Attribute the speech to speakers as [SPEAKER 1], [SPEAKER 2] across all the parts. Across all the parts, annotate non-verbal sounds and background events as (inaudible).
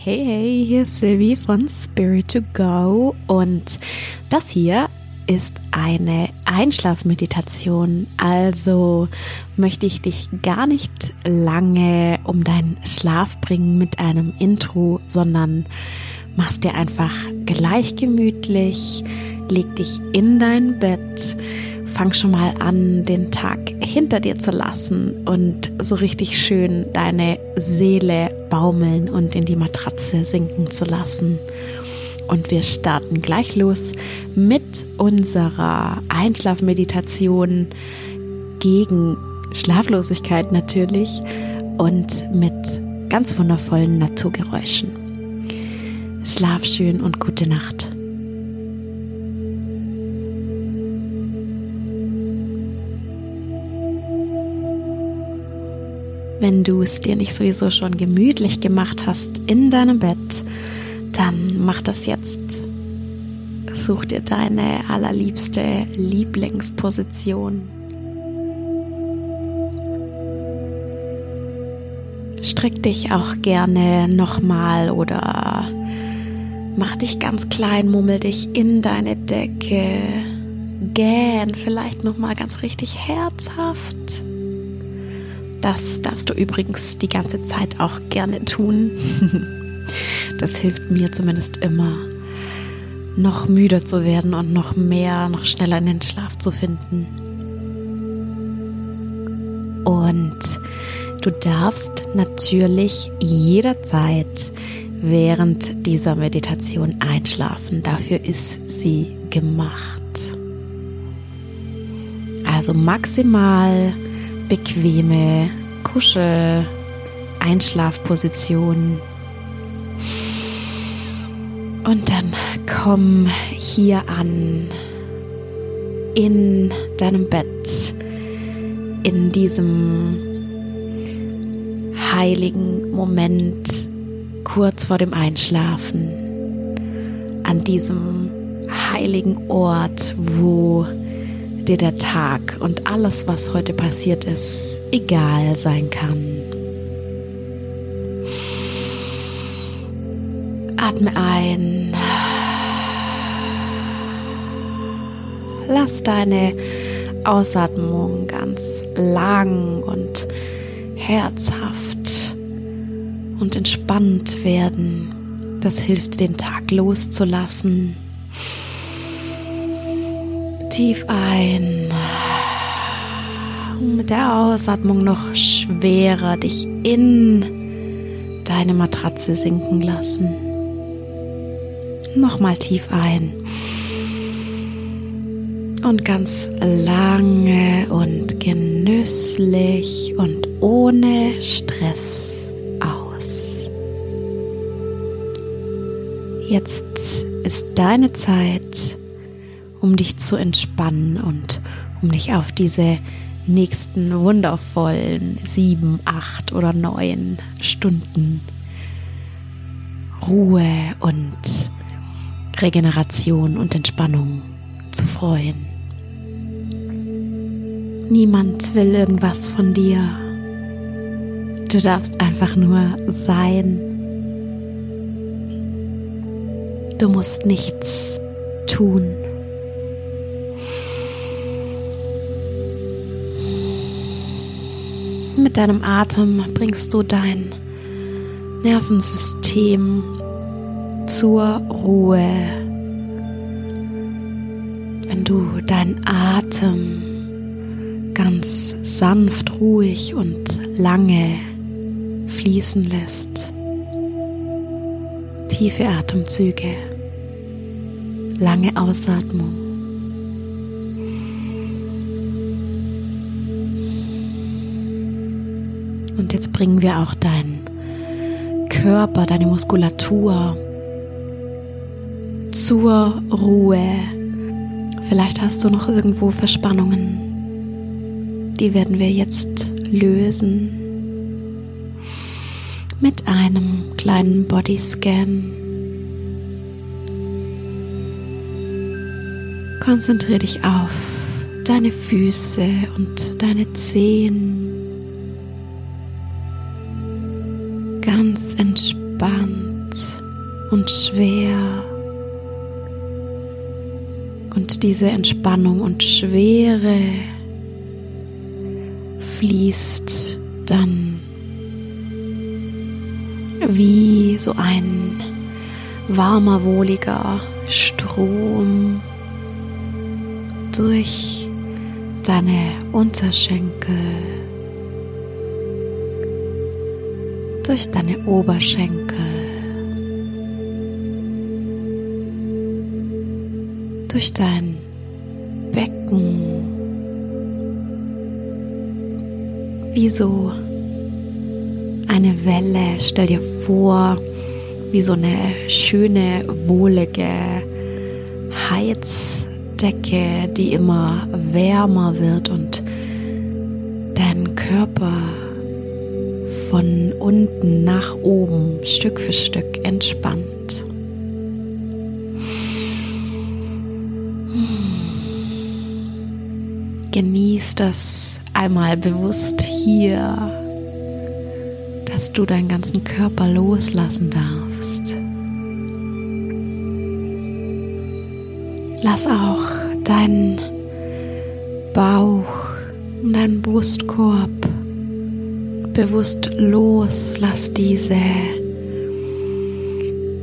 [SPEAKER 1] Hey, hey, hier ist Sylvie von Spirit to Go und das hier ist eine Einschlafmeditation. Also möchte ich dich gar nicht lange um deinen Schlaf bringen mit einem Intro, sondern machst dir einfach gleich gemütlich, leg dich in dein Bett fang schon mal an, den Tag hinter dir zu lassen und so richtig schön deine Seele baumeln und in die Matratze sinken zu lassen. Und wir starten gleich los mit unserer Einschlafmeditation gegen Schlaflosigkeit natürlich und mit ganz wundervollen Naturgeräuschen. Schlaf schön und gute Nacht. Wenn du es dir nicht sowieso schon gemütlich gemacht hast in deinem Bett, dann mach das jetzt. Such dir deine allerliebste Lieblingsposition. Streck dich auch gerne nochmal oder mach dich ganz klein, mummel dich in deine Decke. Gähn vielleicht nochmal ganz richtig herzhaft. Das darfst du übrigens die ganze Zeit auch gerne tun. (laughs) Das hilft mir zumindest immer, noch müder zu werden und noch mehr, noch schneller in den Schlaf zu finden. Und du darfst natürlich jederzeit während dieser Meditation einschlafen. Dafür ist sie gemacht. Also maximal bequeme Kuschel Einschlafposition. Und dann komm hier an in deinem Bett, in diesem heiligen Moment kurz vor dem Einschlafen, an diesem heiligen Ort, wo dir der Tag und alles, was heute passiert ist, egal sein kann. Atme ein. Lass deine Ausatmung ganz lang und herzhaft und entspannt werden. Das hilft, den Tag loszulassen tief ein. Und mit der Ausatmung noch schwerer dich in deine Matratze sinken lassen. Nochmal tief ein. Und ganz lange und genüsslich und ohne Stress aus. Jetzt ist deine Zeit, um dich zu entspannen und um dich auf diese nächsten wundervollen sieben, acht oder neun Stunden Ruhe und Regeneration und Entspannung zu freuen. Niemand will irgendwas von dir. Du darfst einfach nur sein. Du musst nichts tun. Deinem Atem bringst du dein Nervensystem zur Ruhe. Wenn du deinen Atem ganz sanft, ruhig und lange fließen lässt. Tiefe Atemzüge, lange Ausatmung. Und jetzt bringen wir auch deinen Körper, deine Muskulatur zur Ruhe. Vielleicht hast du noch irgendwo Verspannungen. Die werden wir jetzt lösen mit einem kleinen Bodyscan. Konzentriere dich auf deine Füße und deine Zehen. Entspannt. und schwer. Und diese Entspannung und Schwere fließt dann wie so ein warmer, wohliger Strom durch deine Unterschenkel, durch deine Oberschenkel, durch dein Becken, wie so eine Welle. Stell dir vor, wie so eine schöne, wohlige Heizdecke, die immer wärmer wird und deinen Körper von unten nach oben Stück für Stück entspannt. Genieß das einmal bewusst hier, dass du deinen ganzen Körper loslassen darfst. Lass auch deinen Bauch und deinen Brustkorb bewusst los. Lass diese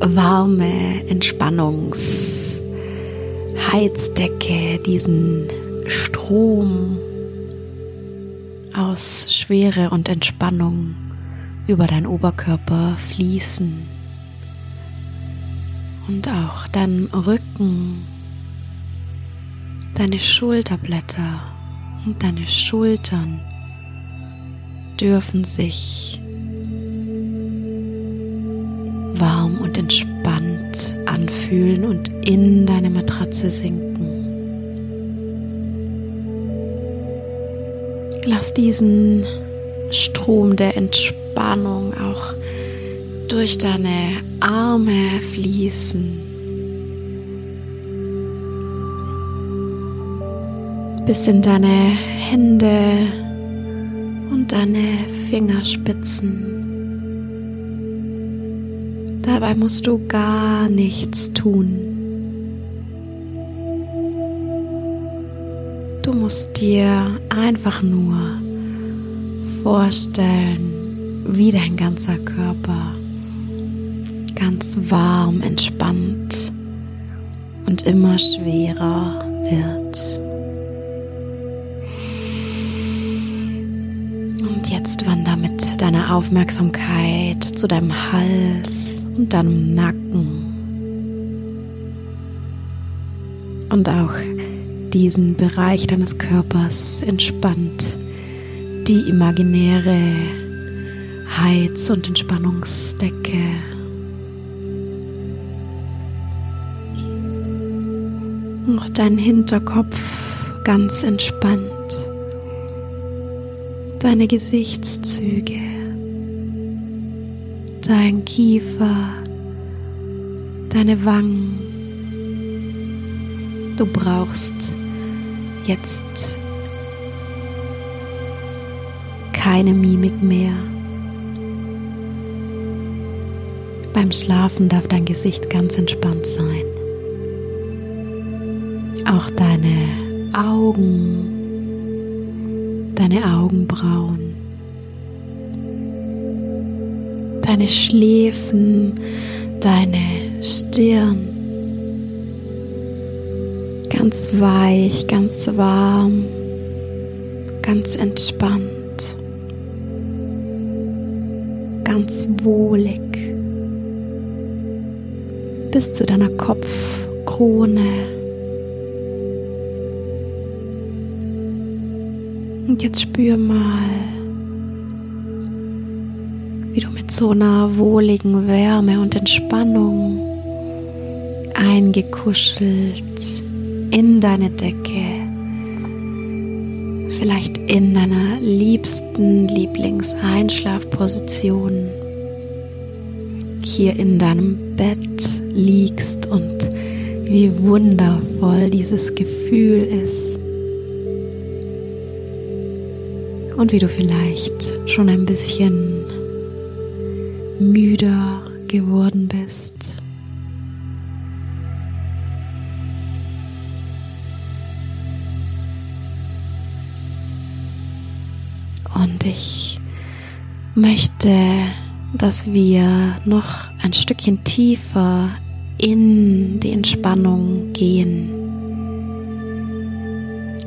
[SPEAKER 1] warme Entspannungsheizdecke, diesen Strom aus Schwere und Entspannung über deinen Oberkörper fließen und auch deinen Rücken Deine Schulterblätter und deine Schultern dürfen sich warm und entspannt anfühlen und in deine Matratze sinken. Lass diesen Strom der Entspannung auch durch deine Arme fließen bis in deine Hände deine Fingerspitzen. Dabei musst du gar nichts tun. Du musst dir einfach nur vorstellen, wie dein ganzer Körper ganz warm, entspannt und immer schwerer wird. Aufmerksamkeit zu deinem Hals und deinem Nacken. Und auch diesen Bereich deines Körpers entspannt die imaginäre Heiz- und Entspannungsdecke. Auch dein Hinterkopf ganz entspannt deine Gesichtszüge, dein Kiefer, deine Wangen. Du brauchst jetzt keine Mimik mehr. Beim Schlafen darf dein Gesicht ganz entspannt sein. Auch deine Augen deine Augenbrauen, deine Schläfen, deine Stirn. Ganz weich, ganz warm, ganz entspannt, ganz wohlig bis zu deiner Kopfkrone. Und jetzt spür mal, so einer wohligen Wärme und Entspannung eingekuschelt in deine Decke, vielleicht in deiner liebsten Lieblingseinschlafposition hier in deinem Bett liegst und wie wundervoll dieses Gefühl ist. und wie du vielleicht schon ein bisschen müder geworden bist. Und ich möchte, dass wir noch ein Stückchen tiefer in die Entspannung gehen.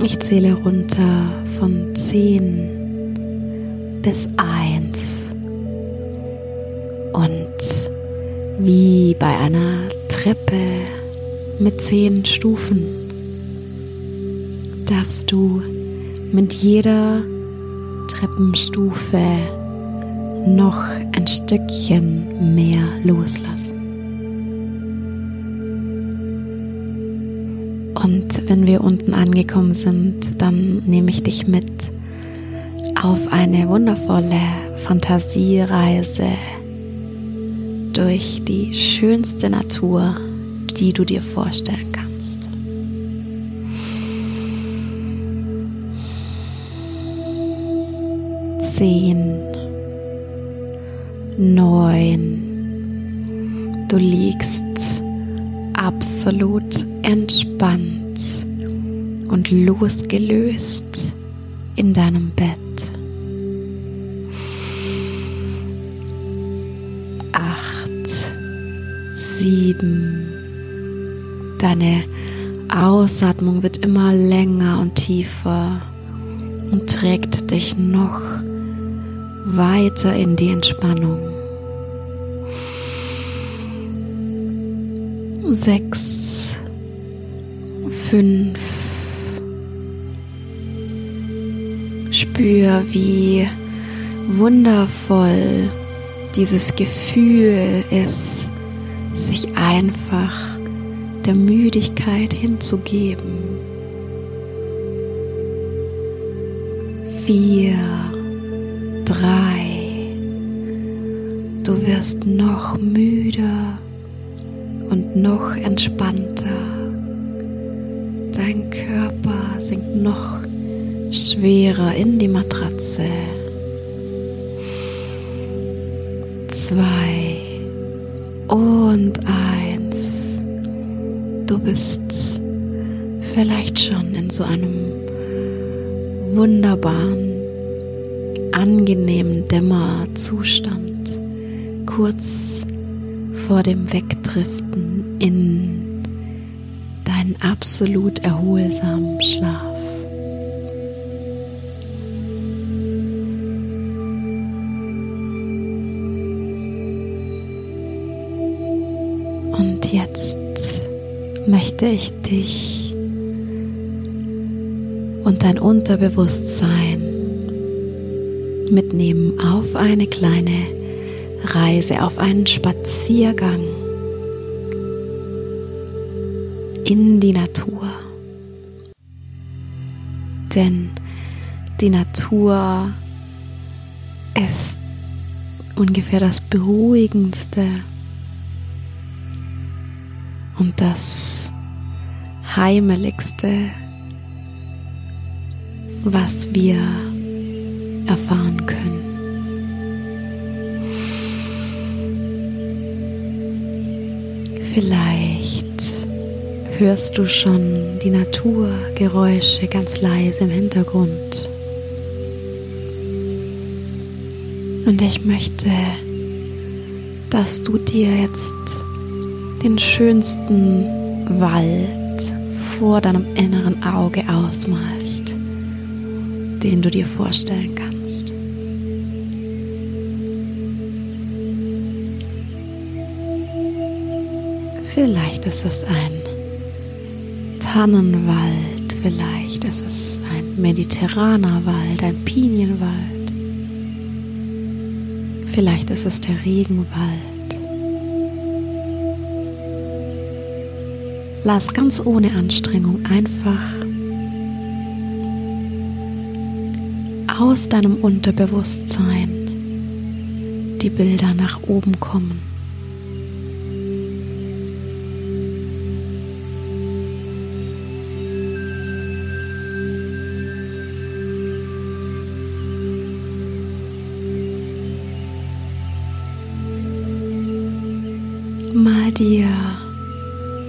[SPEAKER 1] Ich zähle runter von 10 bis 1. wie bei einer Treppe mit 10 Stufen darfst du mit jeder Treppenstufe noch ein Stückchen mehr loslassen. Und wenn wir unten angekommen sind, dann nehme ich dich mit auf eine wundervolle Fantasiereise durch die schönste Natur, die du dir vorstellen kannst. Zehn, neun, du liegst absolut entspannt und losgelöst in deinem Bett. Sieben, deine Ausatmung wird immer länger und tiefer und trägt dich noch weiter in die Entspannung. Sechs, fünf. Spür, wie wundervoll dieses Gefühl ist, sich einfach der Müdigkeit hinzugeben. Vier, drei, du wirst noch müder und noch entspannter. Dein Körper sinkt noch schwerer in die Matratze. Zwei und eins. Du bist vielleicht schon in so einem wunderbaren, angenehmen Dämmerzustand, kurz vor dem Wegdriften in deinen absolut erholsamen Schlaf. Möchte ich dich und dein Unterbewusstsein mitnehmen auf eine kleine Reise, auf einen Spaziergang in die Natur. Denn die Natur ist ungefähr das Beruhigendste und das Heimeligste, was wir erfahren können. Vielleicht hörst du schon die Naturgeräusche ganz leise im Hintergrund. Und ich möchte, dass du dir jetzt den schönsten Wald vor deinem inneren Auge ausmalst, den du dir vorstellen kannst. Vielleicht ist es ein Tannenwald, vielleicht ist es ein mediterraner Wald, ein Pinienwald, vielleicht ist es der Regenwald. Lass ganz ohne Anstrengung einfach aus deinem Unterbewusstsein die Bilder nach oben kommen. Mal dir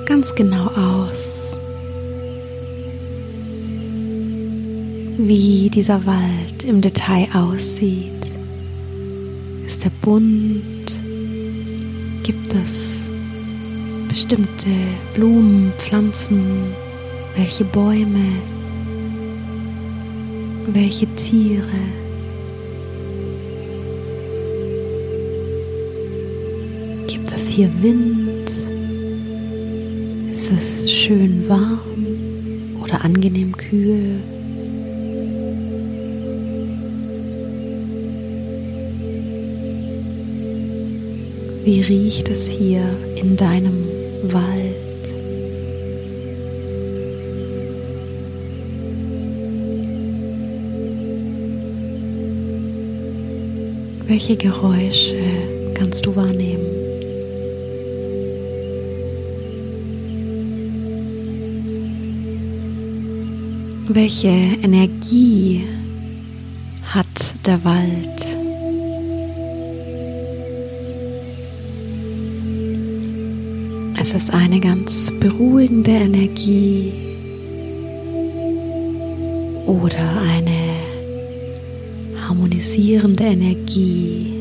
[SPEAKER 1] ganz genau aus, wie dieser Wald im Detail aussieht. Ist er bunt? Gibt es bestimmte Blumen, Pflanzen? Welche Bäume? Welche Tiere? Gibt es hier Wind? Ist es schön warm oder angenehm kühl? Wie riecht es hier in deinem Wald? Welche Geräusche kannst du wahrnehmen? Welche Energie hat der Wald? Es ist eine ganz beruhigende Energie oder eine harmonisierende Energie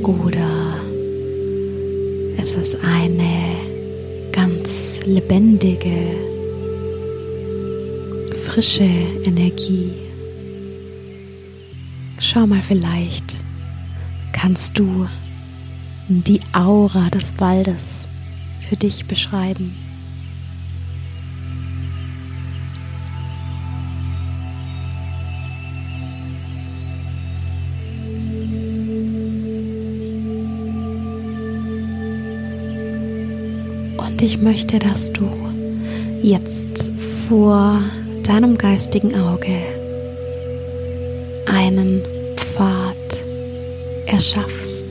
[SPEAKER 1] oder es ist eine ganz lebendige, frische Energie. Schau mal, vielleicht kannst du die Aura des Waldes für dich beschreiben. Und ich möchte, dass du jetzt vor deinem geistigen Auge einen Pfad erschaffst.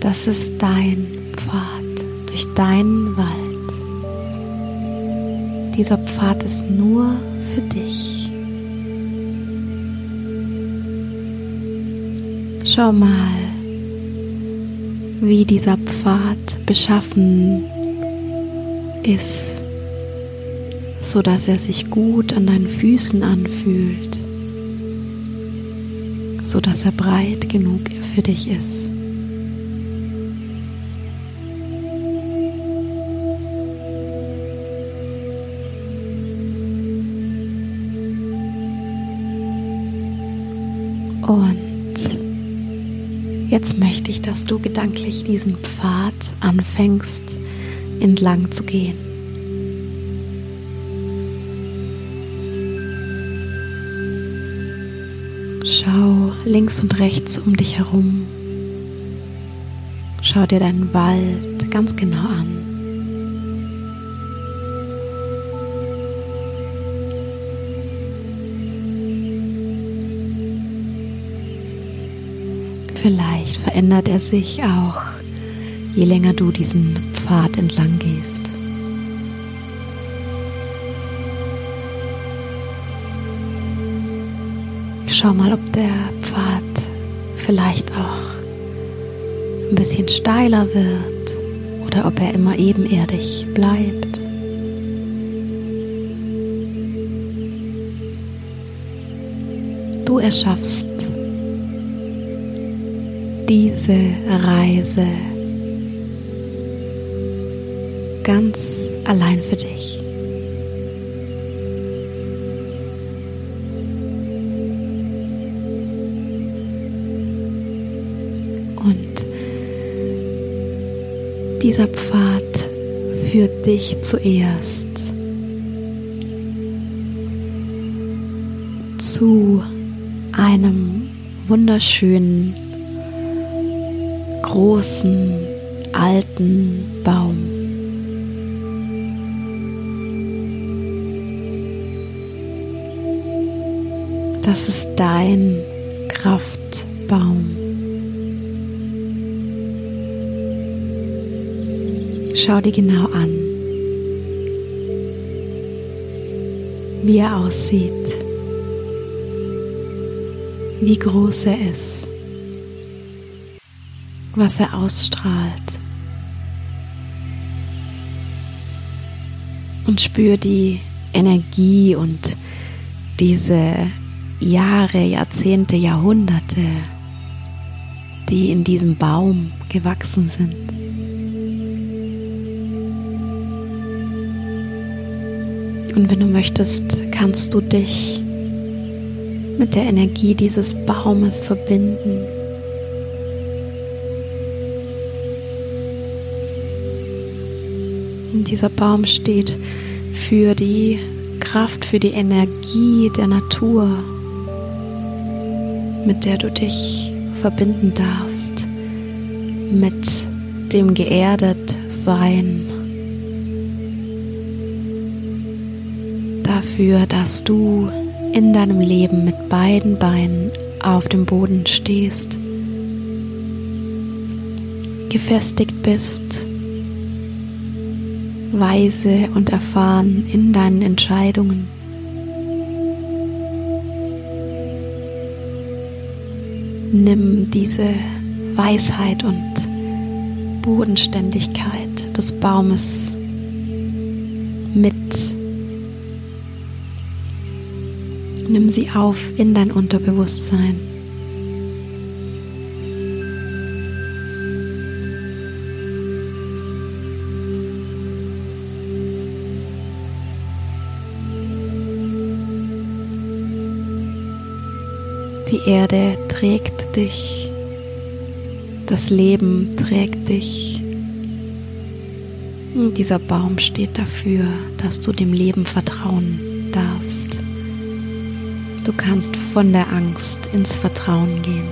[SPEAKER 1] Das ist dein Pfad durch deinen Wald. Dieser Pfad ist nur für dich. Schau mal, wie dieser Pfad beschaffen ist, so dass er sich gut an deinen Füßen anfühlt, so dass er breit genug für dich ist. Und jetzt möchte ich, dass du gedanklich diesen Pfad anfängst entlang zu gehen. Links und rechts um dich herum. Schau dir deinen Wald ganz genau an. Vielleicht verändert er sich auch, je länger du diesen Pfad entlang gehst. Schau mal, ob der vielleicht auch ein bisschen steiler wird oder ob er immer ebenerdig bleibt. Du erschaffst diese Reise ganz allein für dich. Dieser Pfad führt dich zuerst zu einem wunderschönen großen alten Baum. Das ist dein Kraftbaum. Schau dir genau an, wie er aussieht, wie groß er ist was er ausstrahlt. Und spür die Energie und diese Jahre, Jahrzehnte, Jahrhunderte, die in diesem Baum gewachsen sind. Und wenn du möchtest, kannst du dich mit der Energie dieses Baumes verbinden. Und dieser Baum steht für die Kraft, für die Energie der Natur, mit der du dich verbinden darfst, mit dem geerdet Sein. Dafür, dass du in deinem Leben mit beiden Beinen auf dem Boden stehst, gefestigt bist, weise und erfahren in deinen Entscheidungen. Nimm diese Weisheit und Bodenständigkeit des Baumes mit Nimm sie auf in dein Unterbewusstsein. Die Erde trägt dich, das Leben trägt dich. Und dieser Baum steht dafür, dass du dem Leben vertrauen darfst. Du kannst von der Angst ins Vertrauen gehen.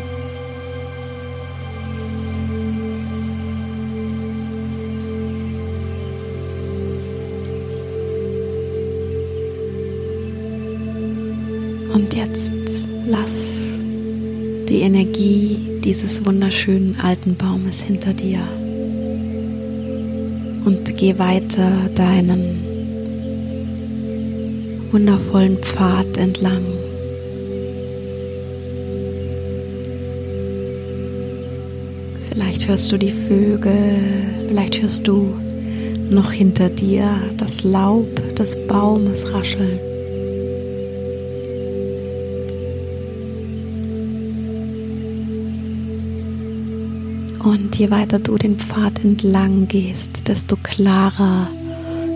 [SPEAKER 1] Und jetzt lass die Energie dieses wunderschönen alten Baumes hinter dir und geh weiter deinen wundervollen Pfad entlang. Vielleicht hörst du die Vögel, vielleicht hörst du noch hinter dir das Laub des Baumes rascheln. Und je weiter du den Pfad entlang gehst, desto klarer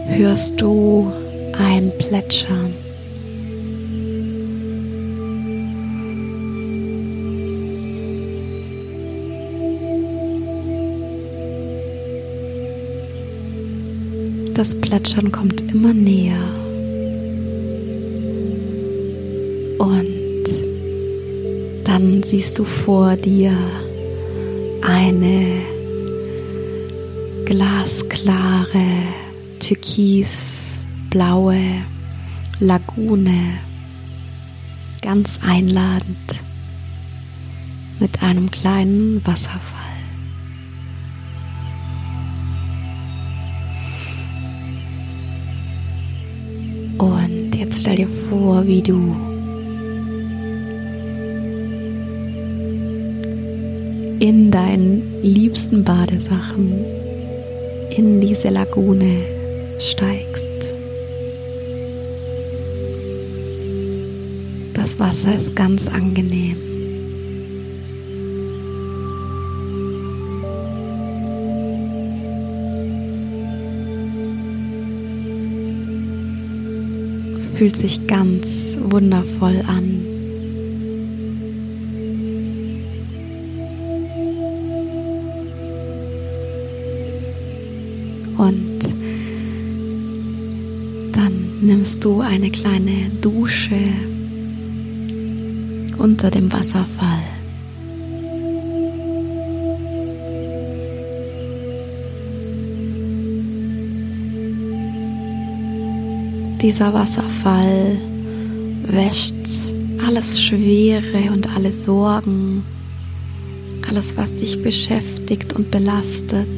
[SPEAKER 1] hörst du ein Plätschern. Plätschern kommt immer näher. Und dann siehst du vor dir eine glasklare, türkisblaue Lagune, ganz einladend mit einem kleinen Wasserfall. Stell dir vor, wie du in deinen liebsten Badesachen in diese Lagune steigst. Das Wasser ist ganz angenehm. Fühlt sich ganz wundervoll an. Und dann nimmst du eine kleine Dusche unter dem Wasserfall. Dieser Wasserfall wäscht alles Schwere und alle Sorgen, alles, was dich beschäftigt und belastet,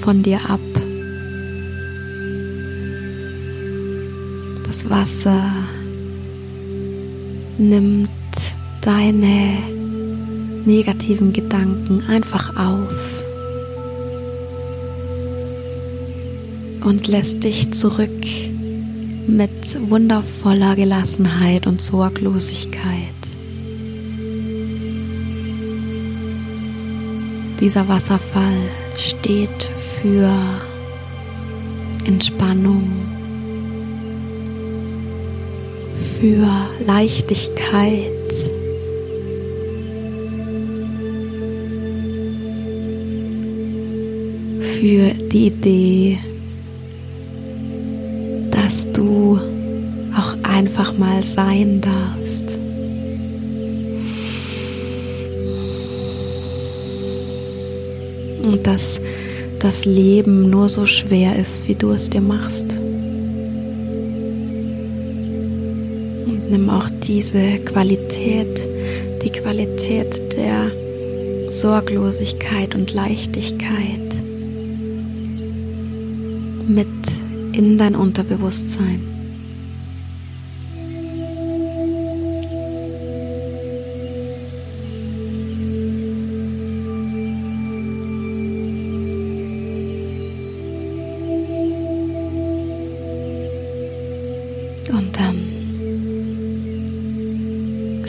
[SPEAKER 1] von dir ab. Das Wasser nimmt deine negativen Gedanken einfach auf und lässt dich zurück mit wundervoller Gelassenheit und Sorglosigkeit. Dieser Wasserfall steht für Entspannung, für Leichtigkeit, für die Idee, sein darfst. Und dass das Leben nur so schwer ist, wie du es dir machst. Und nimm auch diese Qualität, die Qualität der Sorglosigkeit und Leichtigkeit mit in dein Unterbewusstsein.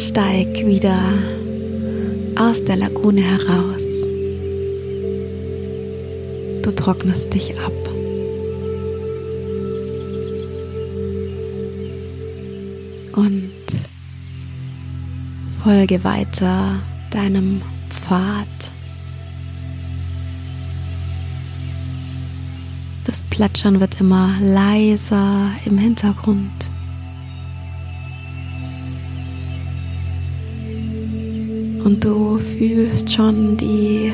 [SPEAKER 1] Steig wieder aus der Lagune heraus. Du trocknest dich ab. und folge weiter deinem Pfad. Das Plätschern wird immer leiser im Hintergrund. Und du fühlst schon die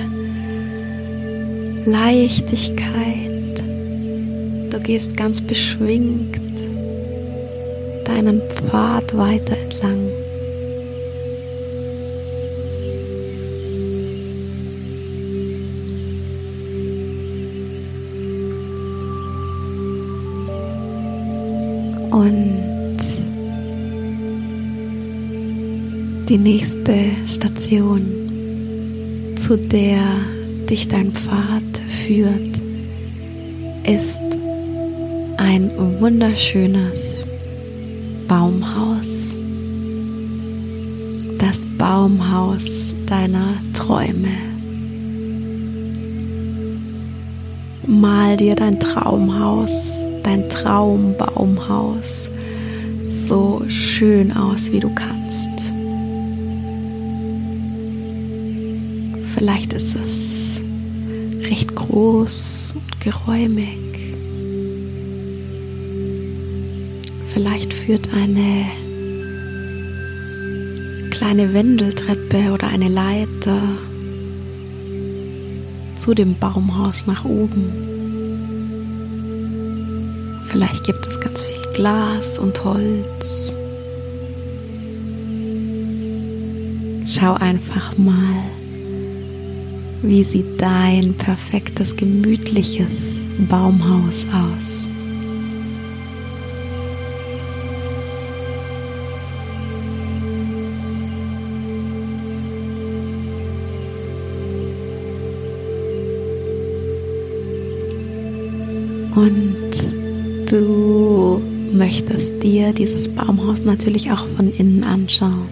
[SPEAKER 1] Leichtigkeit. Du gehst ganz beschwingt deinen Pfad weiter entlang. Und die nächste Station, zu der dich dein Pfad führt, ist ein wunderschönes Baumhaus. Das Baumhaus deiner Träume. Mal dir dein Traumhaus, dein Traumbaumhaus so schön aus, wie du kannst. Vielleicht ist es recht groß und geräumig. Vielleicht führt eine kleine Wendeltreppe oder eine Leiter zu dem Baumhaus nach oben. Vielleicht gibt es ganz viel Glas und Holz. Schau einfach mal, wie sieht dein perfektes, gemütliches Baumhaus aus. Und du möchtest dir dieses Baumhaus natürlich auch von innen anschauen.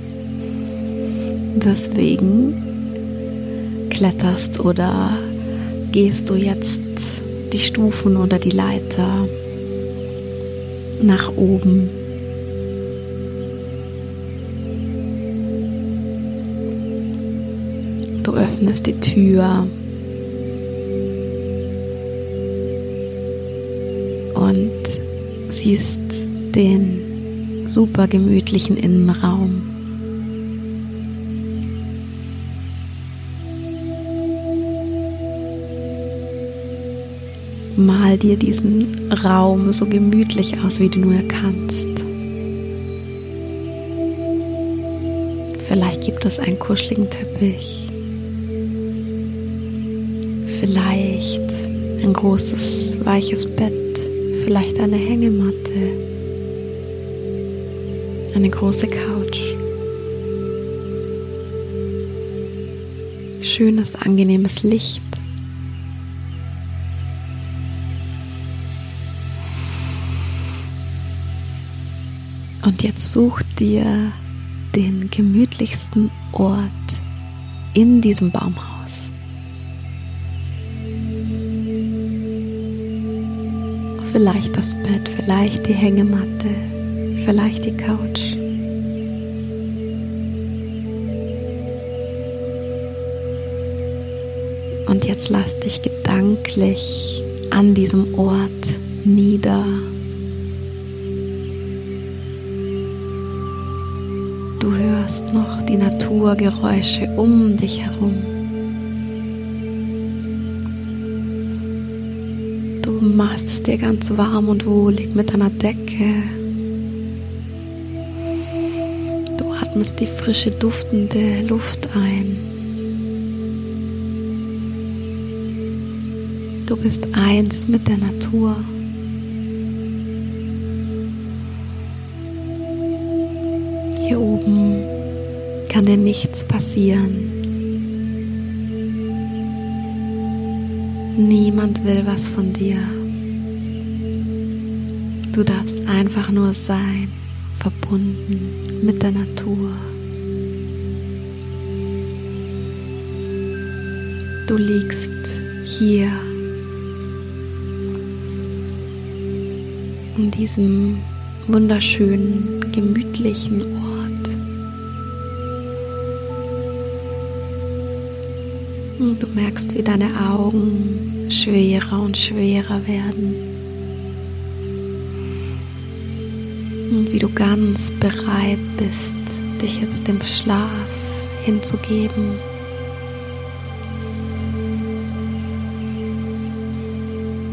[SPEAKER 1] Deswegen kletterst oder gehst du jetzt die Stufen oder die Leiter nach oben. Du öffnest die Tür und siehst den super gemütlichen Innenraum. Mal dir diesen Raum so gemütlich aus, wie du nur kannst. Vielleicht gibt es einen kuscheligen Teppich. Vielleicht ein großes, weiches Bett vielleicht eine Hängematte, eine große Couch, schönes, angenehmes Licht. Und jetzt such dir den gemütlichsten Ort in diesem Baumhaus. Vielleicht das Bett, vielleicht die Hängematte, vielleicht die Couch. Und jetzt lass dich gedanklich an diesem Ort nieder. Hörst noch die Naturgeräusche um dich herum. Du machst es dir ganz warm und wohlig mit deiner Decke. Du atmest die frische, duftende Luft ein. Du bist eins mit der Natur. Kann dir nichts passieren. Niemand will was von dir. Du darfst einfach nur sein, verbunden mit der Natur. Du liegst hier in diesem wunderschönen, gemütlichen Und du merkst, wie deine Augen schwerer und schwerer werden. Und wie du ganz bereit bist, dich jetzt dem Schlaf hinzugeben.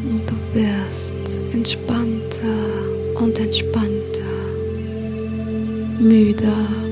[SPEAKER 1] Und du wirst entspannter und entspannter, müder